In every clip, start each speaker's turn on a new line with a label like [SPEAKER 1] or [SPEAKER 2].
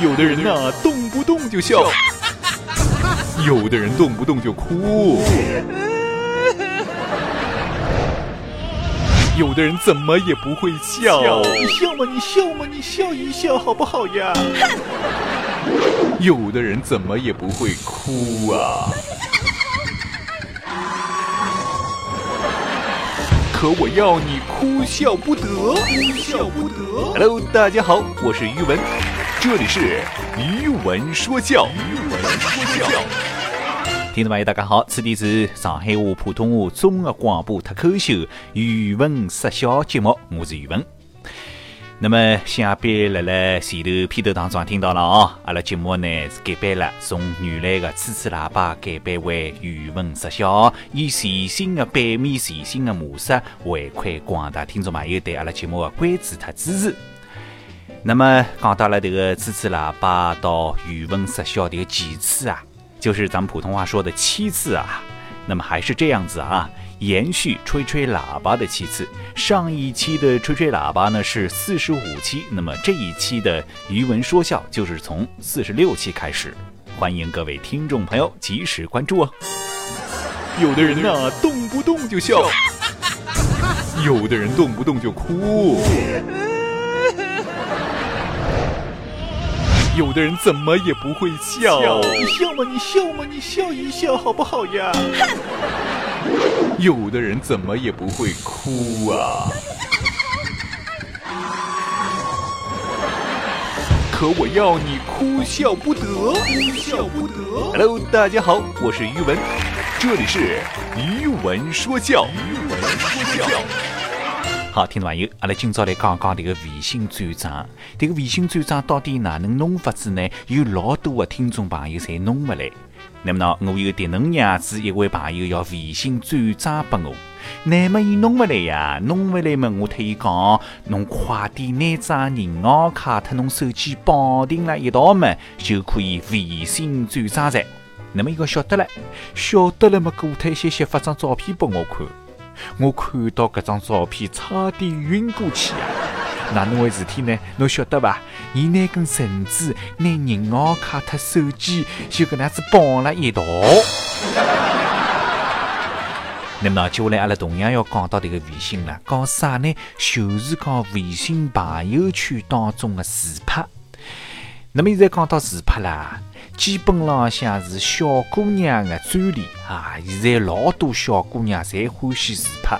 [SPEAKER 1] 有的人呐，动不动就笑；有的人动不动就哭；有的人怎么也不会笑。
[SPEAKER 2] 你笑嘛，你笑嘛，你笑一笑好不好呀？
[SPEAKER 1] 有的人怎么也不会哭啊。可我要你哭笑不得，
[SPEAKER 2] 哭笑不得。
[SPEAKER 1] Hello，大家好，我是于文，这里是于文说教。于文说教，听众朋友大家好，此地是上海话普通话综合广播脱口秀语文说笑节目，我是于文。那么想必辣辣前头片头当中听到了啊，阿拉节目呢是改版了，从原来的吹吹喇叭改版为语文实小，以全新的版面、全新的模式回馈广大听众朋友对阿拉节目的关注和支持。那么讲到了这个吹吹喇叭到语文实小这个几次啊，就是咱们普通话说的七次啊，那么还是这样子啊。延续吹吹喇叭的七次，上一期的吹吹喇叭呢是四十五期，那么这一期的语文说笑就是从四十六期开始，欢迎各位听众朋友及时关注哦。有的人呢，动不动就笑；有的人动不动就哭；有的人怎么也不会笑。
[SPEAKER 2] 你笑嘛，你笑嘛，你笑一笑好不好呀？
[SPEAKER 1] 有的人怎么也不会哭啊！可我要你哭笑不得，
[SPEAKER 2] 哭笑不得。
[SPEAKER 1] Hello，大家好，我是于文，这里是于文说教。
[SPEAKER 2] 于文说教。
[SPEAKER 1] 好，听众朋友，阿拉今朝来讲讲迭个微信转账。这个微信转账到底哪能弄法子呢？有老多的听众朋友侪弄勿来。那么呢，我有迭能样子一位朋友要微信转账拨我，那么伊弄勿来呀，弄勿来嘛，我特伊讲，侬快点拿张银行卡和侬手机绑定了一道嘛，就可以微信转账噻。那么伊讲晓得了，晓得了嘛，过脱歇歇发张照片拨我看，我看到搿张照片差点晕过去啊！哪能回事体呢？侬晓得伐？伊拿根绳子，拿银行卡和手机就搿能样子绑了一道。那么接下来阿拉同样要讲到迭个微信了，讲啥呢？就是讲微信朋友圈当中的自拍。那么现在讲到自拍啦，基本浪向是小姑娘的专利啊！现在老多小姑娘侪欢喜自拍。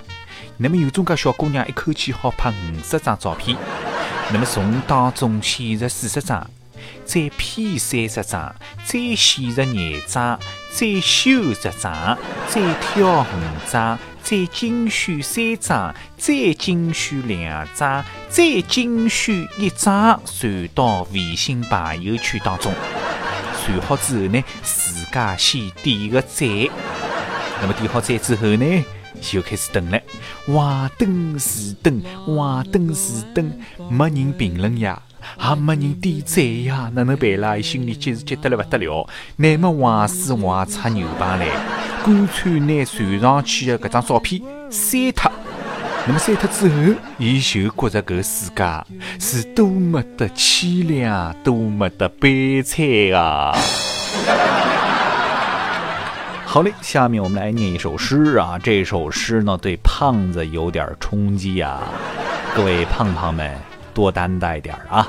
[SPEAKER 1] 那么有种介小姑娘一口气好拍五十张照片，那么从当中选择四十张，再 P 三十张，再选择廿张，再修十张，再挑五张，再精选三张，再精选两张，再精选一张，传到微信朋友圈当中。传好之后呢，自家先点个赞。那么点好赞之后呢？就开始等了，哇等是等，哇等是等，没人评论呀，也没人点赞呀，哪能办啦？心里急是急得来不得了，那么坏死坏出牛排来，干脆拿传上去的搿张照片删脱。那么删脱之后，伊就觉着搿世界是多么的凄凉，多么的悲惨啊！好嘞，下面我们来念一首诗啊。这首诗呢，对胖子有点冲击啊。各位胖胖们，多担待点啊。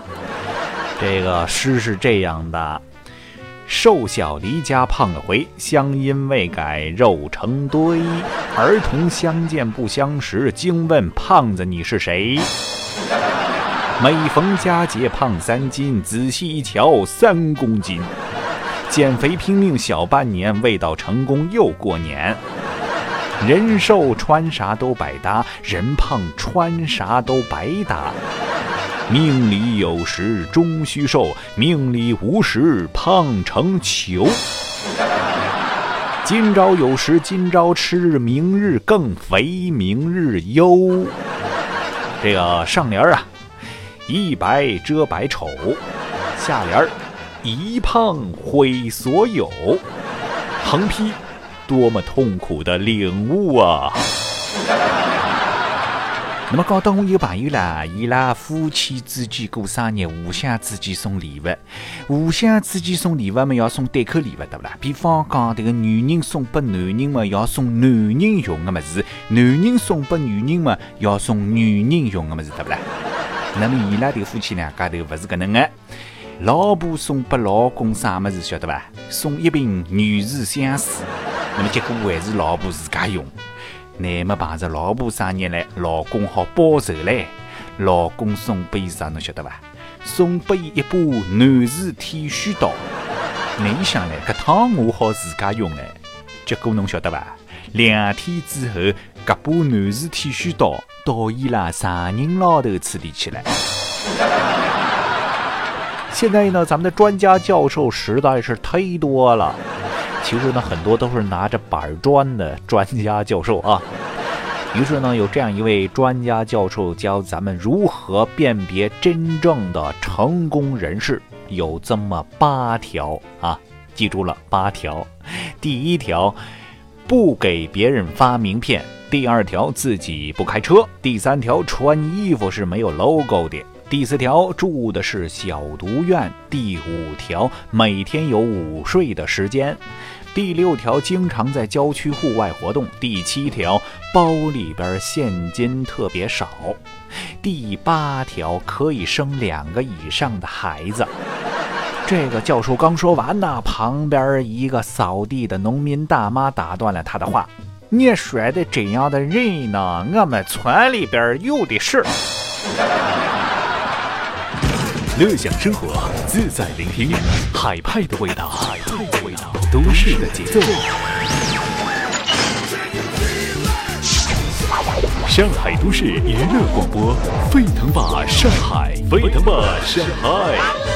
[SPEAKER 1] 这个诗是这样的：瘦小离家胖了回，乡音未改肉成堆。儿童相见不相识，惊问胖子你是谁？每逢佳节胖三斤，仔细一瞧三公斤。减肥拼命小半年，未到成功又过年。人瘦穿啥都百搭，人胖穿啥都白搭。命里有时终须瘦，命里无时胖成球。今朝有时今朝吃，明日更肥明日忧。这个上联啊，一白遮百丑；下联儿。一胖毁所有，横批：多么痛苦的领悟啊！那么，讲到我一个朋友啦，伊拉夫妻之间过生日，互相之间送礼物，互相之间送礼物嘛，要送对口礼物，对不啦？比方讲，这个女人送拨男人嘛，要送男人用的么子；男人送拨女人嘛，要送女人用的么子，对不啦？那么，伊拉这个夫妻两家头不是搿能个，老婆送拨老公啥么子，晓得伐？送一瓶女士香水，那么结果还是老婆自家用。乃么碰着老婆生日嘞，老公好报仇嘞。老公送拨伊啥，侬晓得伐？送拨伊一把男士剃须刀。你想嘞，搿趟我好自家用嘞。结果侬晓得伐？两天之后，搿把男士剃须刀到伊拉丈人老头处理去了。现在呢，咱们的专家教授实在是忒多了。其实呢，很多都是拿着板砖的专家教授啊。于是呢，有这样一位专家教授教咱们如何辨别真正的成功人士，有这么八条啊，记住了八条。第一条，不给别人发名片；第二条，自己不开车；第三条，穿衣服是没有 logo 的；第四条，住的是小独院；第五条，每天有午睡的时间。第六条，经常在郊区户外活动。第七条，包里边现金特别少。第八条，可以生两个以上的孩子。这个教授刚说完呢，旁边一个扫地的农民大妈打断了他的话：“你说的这样的人呢，我们村里边有的是。”
[SPEAKER 2] 乐享生活，自在聆听，海派的味道，海派的味道，都市的节奏。上海都市娱乐广播，沸腾吧上海，沸腾吧上海。